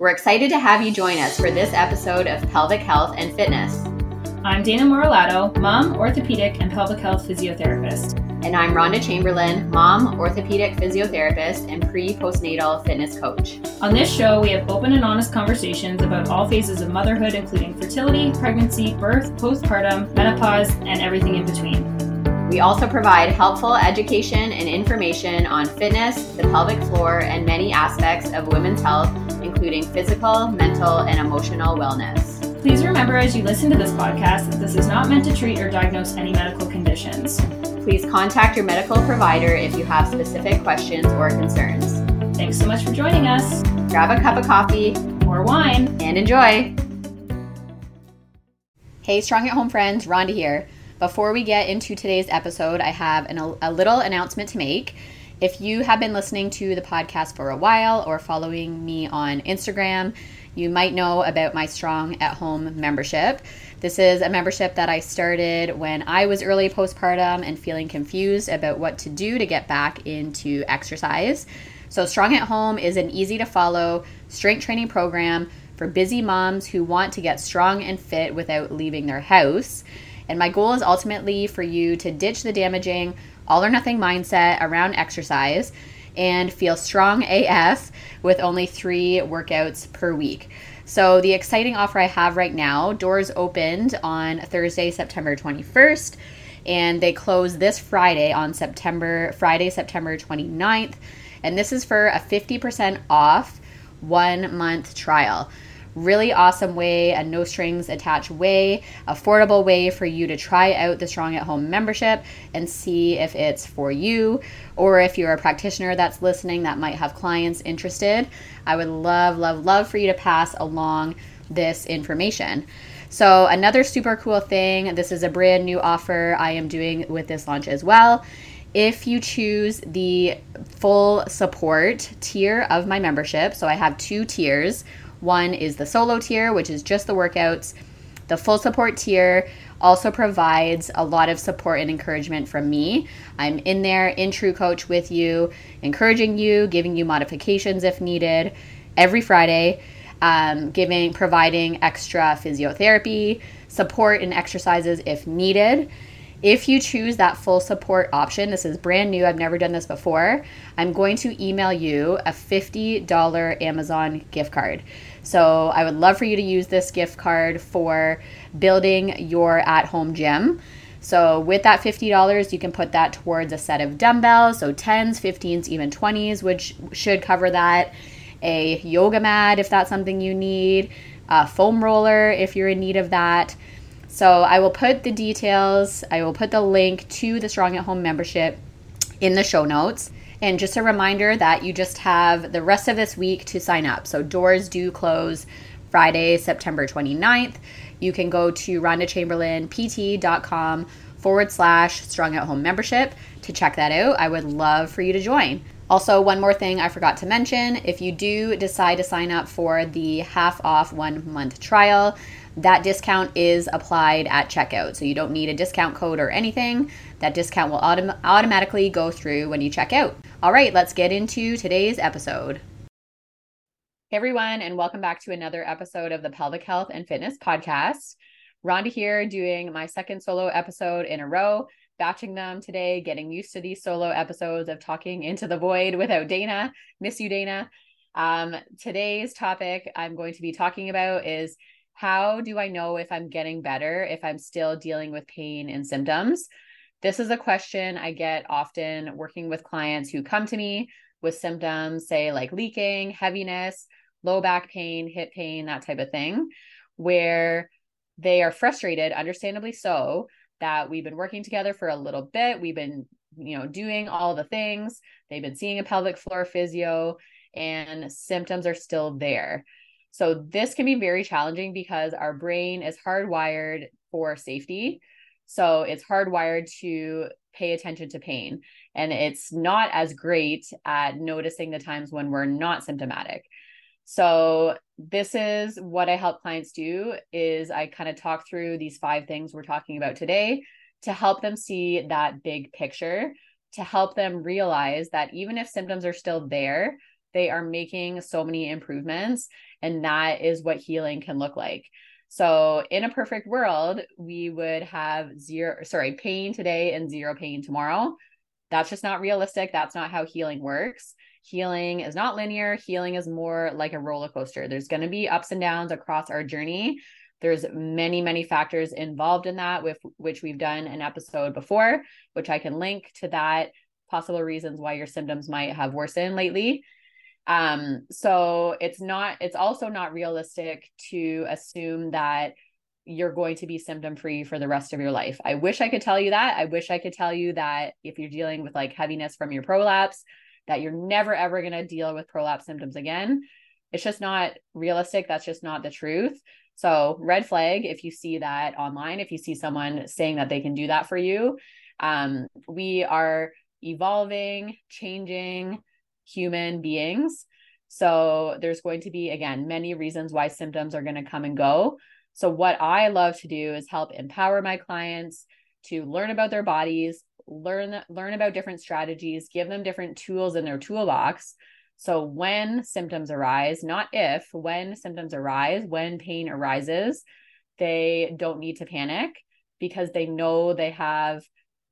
We're excited to have you join us for this episode of Pelvic Health and Fitness. I'm Dayna Moralato, mom, orthopedic, and pelvic health physiotherapist. And I'm Rhonda Chamberlain, mom, orthopedic physiotherapist, and pre postnatal fitness coach. On this show, we have open and honest conversations about all phases of motherhood, including fertility, pregnancy, birth, postpartum, menopause, and everything in between. We also provide helpful education and information on fitness, the pelvic floor, and many aspects of women's health, including physical, mental, and emotional wellness. Please remember as you listen to this podcast that this is not meant to treat or diagnose any medical conditions. Please contact your medical provider if you have specific questions or concerns. Thanks so much for joining us. Grab a cup of coffee or wine and enjoy. Hey, Strong at Home friends, Rhonda here. Before we get into today's episode, I have an, a little announcement to make. If you have been listening to the podcast for a while or following me on Instagram, you might know about my Strong at Home membership. This is a membership that I started when I was early postpartum and feeling confused about what to do to get back into exercise. So, Strong at Home is an easy to follow strength training program for busy moms who want to get strong and fit without leaving their house. And my goal is ultimately for you to ditch the damaging, all or nothing mindset around exercise and feel strong AF with only three workouts per week. So, the exciting offer I have right now doors opened on Thursday, September 21st, and they close this Friday on September, Friday, September 29th. And this is for a 50% off one month trial really awesome way, a no strings attached way, affordable way for you to try out the Strong at Home membership and see if it's for you or if you're a practitioner that's listening that might have clients interested. I would love, love, love for you to pass along this information. So, another super cool thing this is a brand new offer I am doing with this launch as well. If you choose the full support tier of my membership, so I have two tiers one is the solo tier, which is just the workouts. The full support tier also provides a lot of support and encouragement from me. I'm in there in TrueCoach with you, encouraging you, giving you modifications if needed every Friday, um, giving providing extra physiotherapy, support and exercises if needed. If you choose that full support option, this is brand new, I've never done this before, I'm going to email you a $50 Amazon gift card. So I would love for you to use this gift card for building your at home gym. So with that $50, you can put that towards a set of dumbbells, so 10s, 15s, even 20s, which should cover that. A yoga mat if that's something you need, a foam roller if you're in need of that so I will put the details, I will put the link to the Strong at Home membership in the show notes. And just a reminder that you just have the rest of this week to sign up. So doors do close Friday, September 29th. You can go to rhondachamberlainpt.com forward slash strong at home membership to check that out. I would love for you to join. Also, one more thing I forgot to mention if you do decide to sign up for the half off one month trial, that discount is applied at checkout. So you don't need a discount code or anything. That discount will autom- automatically go through when you check out. All right, let's get into today's episode. Hey everyone, and welcome back to another episode of the Pelvic Health and Fitness Podcast. Rhonda here doing my second solo episode in a row, batching them today, getting used to these solo episodes of talking into the void without Dayna. Miss you, Dayna. Um, today's topic I'm going to be talking about is how do I know if I'm getting better, if I'm still dealing with pain and symptoms? This is a question I get often working with clients who come to me with symptoms, say like leaking, heaviness, low back pain, hip pain, that type of thing, where they are frustrated, understandably so, that we've been working together for a little bit. We've been, you know, doing all the things. They've been seeing a pelvic floor physio and symptoms are still there. So this can be very challenging because our brain is hardwired for safety. So it's hardwired to pay attention to pain and it's not as great at noticing the times when we're not symptomatic. So this is what I help clients do is I kind of talk through these five things we're talking about today to help them see that big picture, to help them realize that even if symptoms are still there, they are making so many improvements. And that is what healing can look like. So, in a perfect world, we would have zero, sorry, pain today and zero pain tomorrow. That's just not realistic. That's not how healing works. Healing is not linear. Healing is more like a roller coaster. There's going to be ups and downs across our journey. There's many, many factors involved in that, with which we've done an episode before, which I can link to that possible reasons why your symptoms might have worsened lately. Um, so it's not, it's also not realistic to assume that you're going to be symptom free for the rest of your life. I wish I could tell you that. I wish I could tell you that if you're dealing with like heaviness from your prolapse, that you're never ever going to deal with prolapse symptoms again. It's just not realistic. That's just not the truth. So, red flag if you see that online, if you see someone saying that they can do that for you. Um, we are evolving, changing human beings. So, there's going to be, again, many reasons why symptoms are going to come and go. So, what I love to do is help empower my clients to learn about their bodies, learn learn about different strategies, give them different tools in their toolbox. So when symptoms arise, not if, when symptoms arise, when pain arises, they don't need to panic because they know they have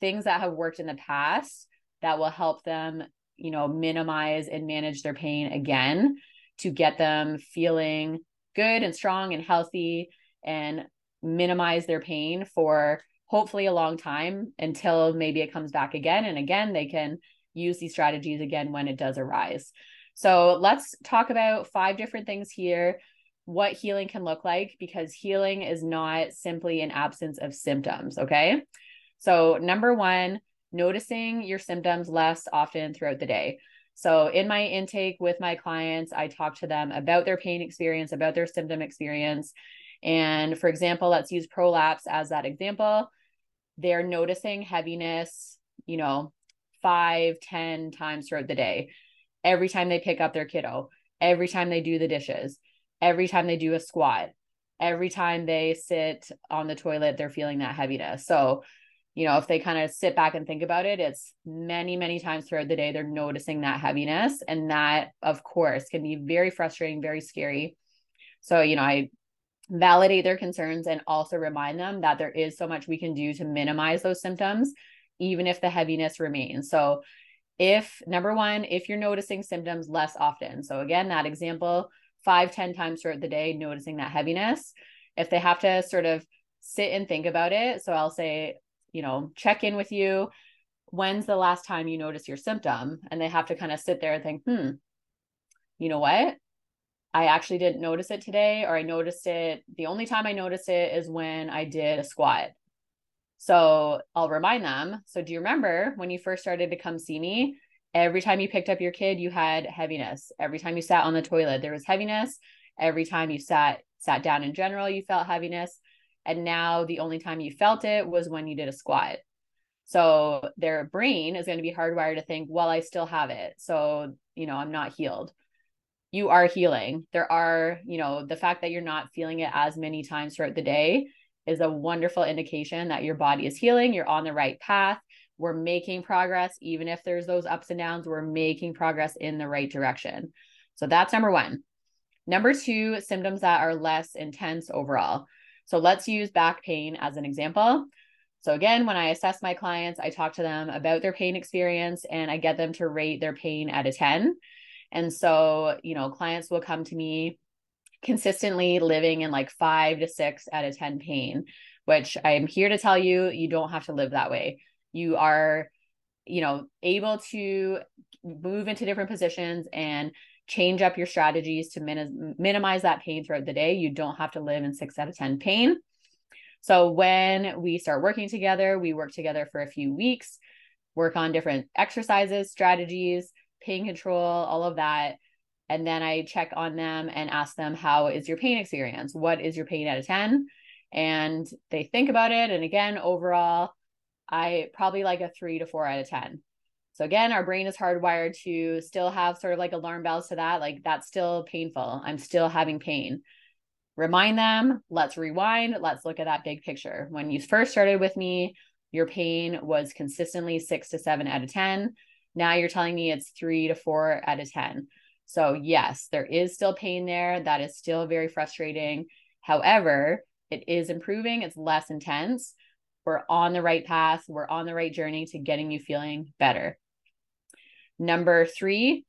things that have worked in the past that will help them, you know, minimize and manage their pain again to get them feeling good and strong and healthy and minimize their pain for hopefully a long time until maybe it comes back again. And again they can use these strategies again when it does arise. So let's talk about five different things here what healing can look like because healing is not simply an absence of symptoms okay? So number one noticing your symptoms less often throughout the day so in my intake with my clients i talk to them about their pain experience about their symptom experience and for example, let's use prolapse as that example. They're noticing heaviness, you know, five, ten times throughout the day. Every time they pick up their kiddo, every time they do the dishes, every time they do a squat, every time they sit on the toilet, they're feeling that heaviness. So, you know, if they kind of sit back and think about it, it's many, many times throughout the day they're noticing that heaviness. And that, of course, can be very frustrating, very scary. So, you know, I validate their concerns and also remind them that there is so much we can do to minimize those symptoms even if the heaviness remains so if number one if you're noticing symptoms less often so again that example five ten times throughout the day noticing that heaviness if they have to sort of sit and think about it so i'll say you know check in with you when's the last time you notice your symptom and they have to kind of sit there and think hmm you know what I actually didn't notice it today, or I noticed it. The only time I noticed it is when I did a squat. So I'll remind them. So, do you remember when you first started to come see me? Every time you picked up your kid, you had heaviness. Every time you sat on the toilet, there was heaviness. Every time you sat sat down in general, you felt heaviness. And now the only time you felt it was when you did a squat. So their brain is going to be hardwired to think, well, I still have it. So, you know, I'm not healed you are healing. There are, you know, the fact that you're not feeling it as many times throughout the day is a wonderful indication that your body is healing. You're on the right path. We're making progress. Even if there's those ups and downs, we're making progress in the right direction. So that's number one. Number two, symptoms that are less intense overall. So let's use back pain as an example. So, again, when I assess my clients, I talk to them about their pain experience and I get them to rate their pain at a 10. And so, you know, clients will come to me consistently living in like five to six out of 10 pain, which I'm here to tell you, you don't have to live that way. You are, you know, able to move into different positions and change up your strategies to min- minimize that pain throughout the day. You don't have to live in six out of 10 pain. So when we start working together, we work together for a few weeks, work on different exercises, strategies, pain control, all of that. And then I check on them and ask them, how is your pain experience? What is your pain out of 10? And they think about it. And again, overall, I probably like a three to four out of 10. So again, our brain is hardwired to still have sort of like alarm bells to that. Like that's still painful. I'm still having pain. Remind them, let's rewind. Let's look at that big picture. When you first started with me, your pain was consistently six to seven out of 10. Now you're telling me it's three to four out of 10. So, yes, there is still pain there. That is still very frustrating. However, it is improving, it's less intense. We're on the right path, we're on the right journey to getting you feeling better. Number three,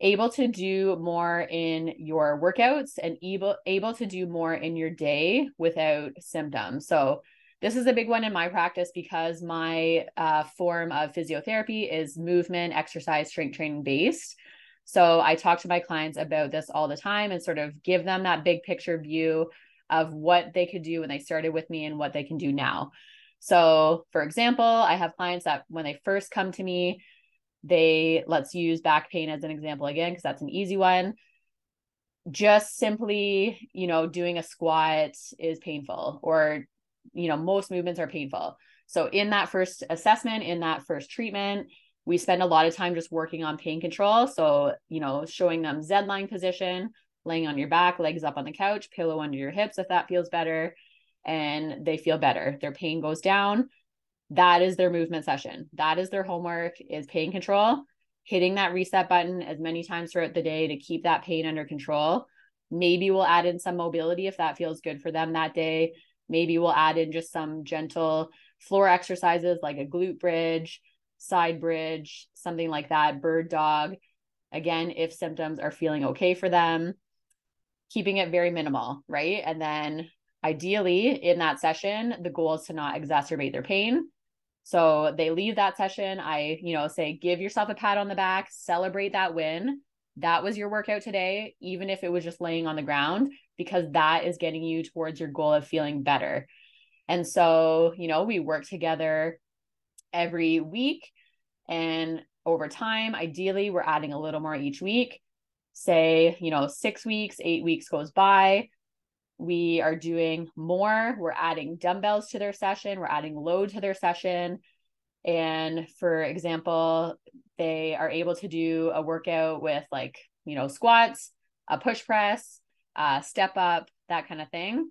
able to do more in your workouts and able able to do more in your day without symptoms. So this is a big one in my practice because my uh, form of physiotherapy is movement, exercise, strength training based. So I talk to my clients about this all the time and sort of give them that big picture view of what they could do when they started with me and what they can do now. So, for example, I have clients that when they first come to me, they let's use back pain as an example again because that's an easy one. Just simply you know doing a squat is painful or you know most movements are painful. So in that first assessment in that first treatment we spend a lot of time just working on pain control. So you know showing them Z lying position laying on your back legs up on the couch pillow under your hips if that feels better and they feel better. Their pain goes down that is their movement session. That is their homework is pain control, hitting that reset button as many times throughout the day to keep that pain under control. Maybe we'll add in some mobility if that feels good for them that day. Maybe we'll add in just some gentle floor exercises like a glute bridge, side bridge, something like that, bird dog. Again, if symptoms are feeling okay for them, keeping it very minimal, right? And then ideally in that session, the goal is to not exacerbate their pain. So they leave that session. I, you know, say, give yourself a pat on the back, celebrate that win. That was your workout today, even if it was just laying on the ground, because that is getting you towards your goal of feeling better. And so, you know, we work together every week. And over time, ideally, we're adding a little more each week. Say, you know, six weeks, eight weeks goes by we are doing more. We're adding dumbbells to their session, we're adding load to their session. And for example, they are able to do a workout with like, you know, squats, a push press, uh, step up, that kind of thing.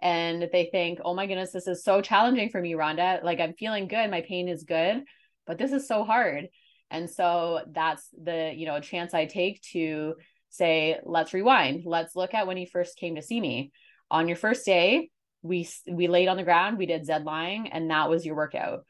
And they think, oh my goodness, this is so challenging for me, Rhonda. Like I'm feeling good, my pain is good, but this is so hard. And so that's the, you know, chance I take to say, let's rewind. Let's look at when you first came to see me. On your first day, we we laid on the ground, we did Z lying, and that was your workout.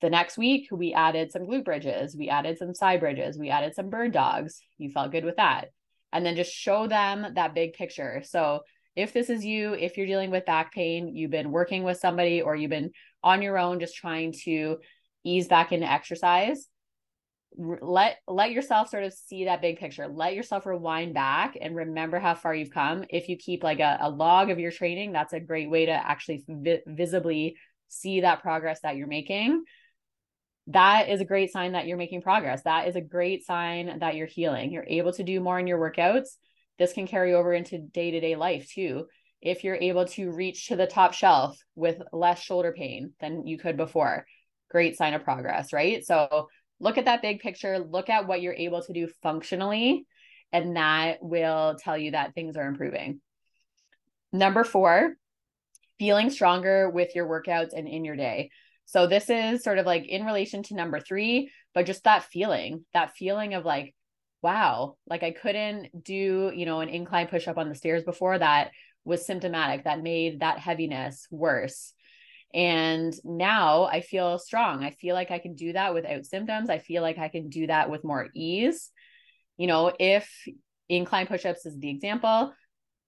The next week, we added some glute bridges, we added some side bridges, we added some bird dogs. You felt good with that. And then just show them that big picture. So if this is you, if you're dealing with back pain, you've been working with somebody or you've been on your own just trying to ease back into exercise, let let yourself sort of see that big picture. Let yourself rewind back and remember how far you've come. If you keep like a, a log of your training that's a great way to actually vi- visibly see that progress that you're making. That is a great sign that you're making progress. That is a great sign that you're healing. You're able to do more in your workouts. This can carry over into day-to-day life too. If you're able to reach to the top shelf with less shoulder pain than you could before great sign of progress right? So look at that big picture, look at what you're able to do functionally, and that will tell you that things are improving. Number four, feeling stronger with your workouts and in your day. So this is sort of like in relation to number three, but just that feeling, that feeling of like, wow, like I couldn't do, you know, an incline push up on the stairs before that was symptomatic, that made that heaviness worse. And now I feel strong. I feel like I can do that without symptoms. I feel like I can do that with more ease. You know, if incline push-ups is the example,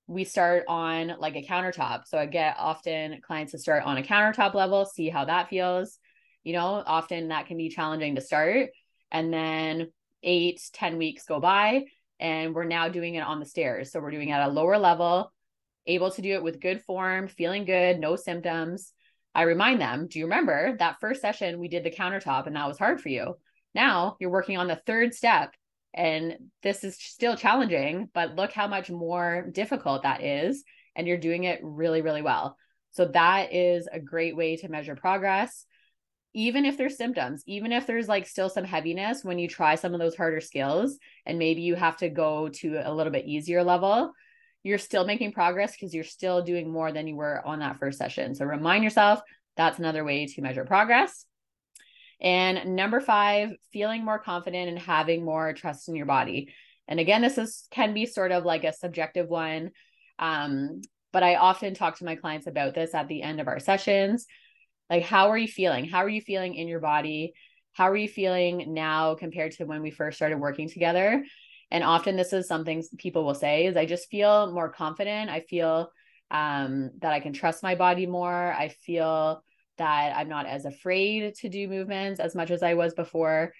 we start on like a countertop. So I get often clients to start on a countertop level, see how that feels. You know, often that can be challenging to start. And then eight, ten weeks go by, and we're now doing it on the stairs. So we're doing it at a lower level, able to do it with good form, feeling good, no symptoms. I remind them, do you remember that first session we did the countertop and that was hard for you? Now you're working on the third step and this is still challenging, but look how much more difficult that is. And you're doing it really, really well. So that is a great way to measure progress. Even if there's symptoms, even if there's like still some heaviness when you try some of those harder skills, and maybe you have to go to a little bit easier level, you're still making progress because you're still doing more than you were on that first session. So remind yourself that's another way to measure progress. And number five, feeling more confident and having more trust in your body. And again, this is can be sort of like a subjective one. Um, but I often talk to my clients about this at the end of our sessions. Like, how are you feeling? How are you feeling in your body? How are you feeling now compared to when we first started working together? And often this is something people will say is I just feel more confident. I feel um, that I can trust my body more. I feel that I'm not as afraid to do movements as much as I was before.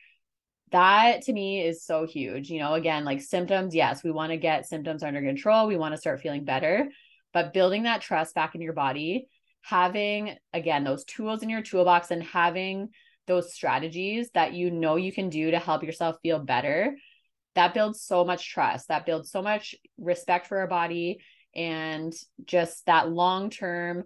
That to me is so huge. You know, again, like symptoms, yes, we want to get symptoms under control. We want to start feeling better, but building that trust back in your body, having again those tools in your toolbox and having those strategies that you know you can do to help yourself feel better that builds so much trust that builds so much respect for our body and just that long term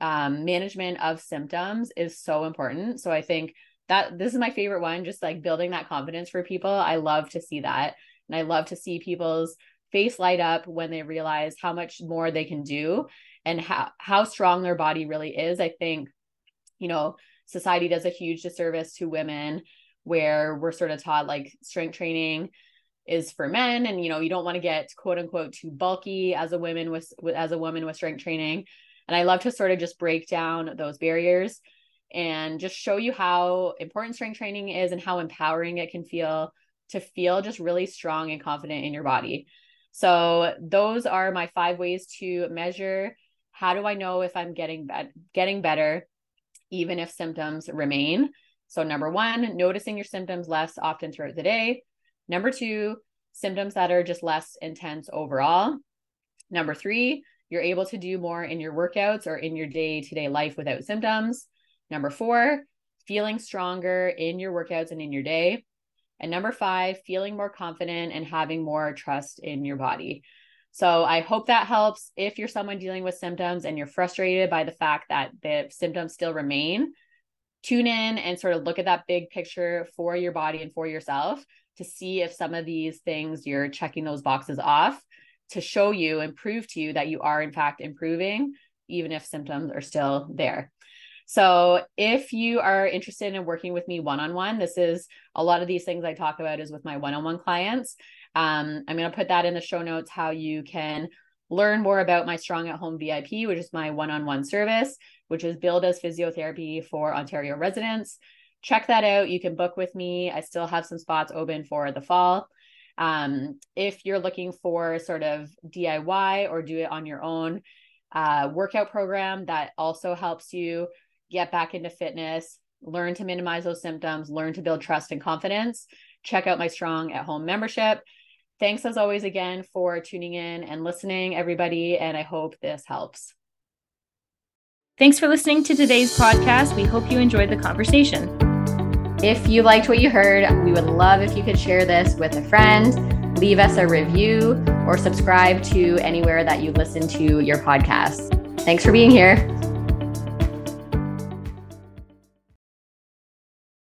um, management of symptoms is so important. So i think that this is my favorite one just like building that confidence for people. I love to see that. And i love to see people's face light up when they realize how much more they can do and how how strong their body really is. I think you know society does a huge disservice to women where we're sort of taught like strength training is for men and you know you don't want to get quote unquote too bulky as a woman with as a woman with strength training. And i love to sort of just break down those barriers and just show you how important strength training is and how empowering it can feel to feel just really strong and confident in your body. So those are my five ways to measure how do i know if i'm getting be- getting better even if symptoms remain. So number 1 noticing your symptoms less often throughout the day Number two, symptoms that are just less intense overall. Number three, you're able to do more in your workouts or in your day to day life without symptoms. Number four, feeling stronger in your workouts and in your day. And number five, feeling more confident and having more trust in your body. So I hope that helps. If you're someone dealing with symptoms and you're frustrated by the fact that the symptoms still remain, tune in and sort of look at that big picture for your body and for yourself to see if some of these things you're checking those boxes off to show you and prove to you that you are in fact improving even if symptoms are still there. So if you are interested in working with me one-on-one this is a lot of these things i talk about is with my one-on-one clients. Um, i'm going to put that in the show notes how you can learn more about my strong at home vip which is my one-on-one service which is billed as physiotherapy for ontario residents check that out. You can book with me. I still have some spots open for the fall. Um, if you're looking for sort of DIY or do it on your own uh, workout program that also helps you get back into fitness, learn to minimize those symptoms, learn to build trust and confidence, check out my Strong at Home membership. Thanks as always again for tuning in and listening, everybody. And I hope this helps. Thanks for listening to today's podcast. We hope you enjoyed the conversation. If you liked what you heard, we would love if you could share this with a friend, leave us a review, or subscribe to anywhere that you listen to your podcasts. Thanks for being here.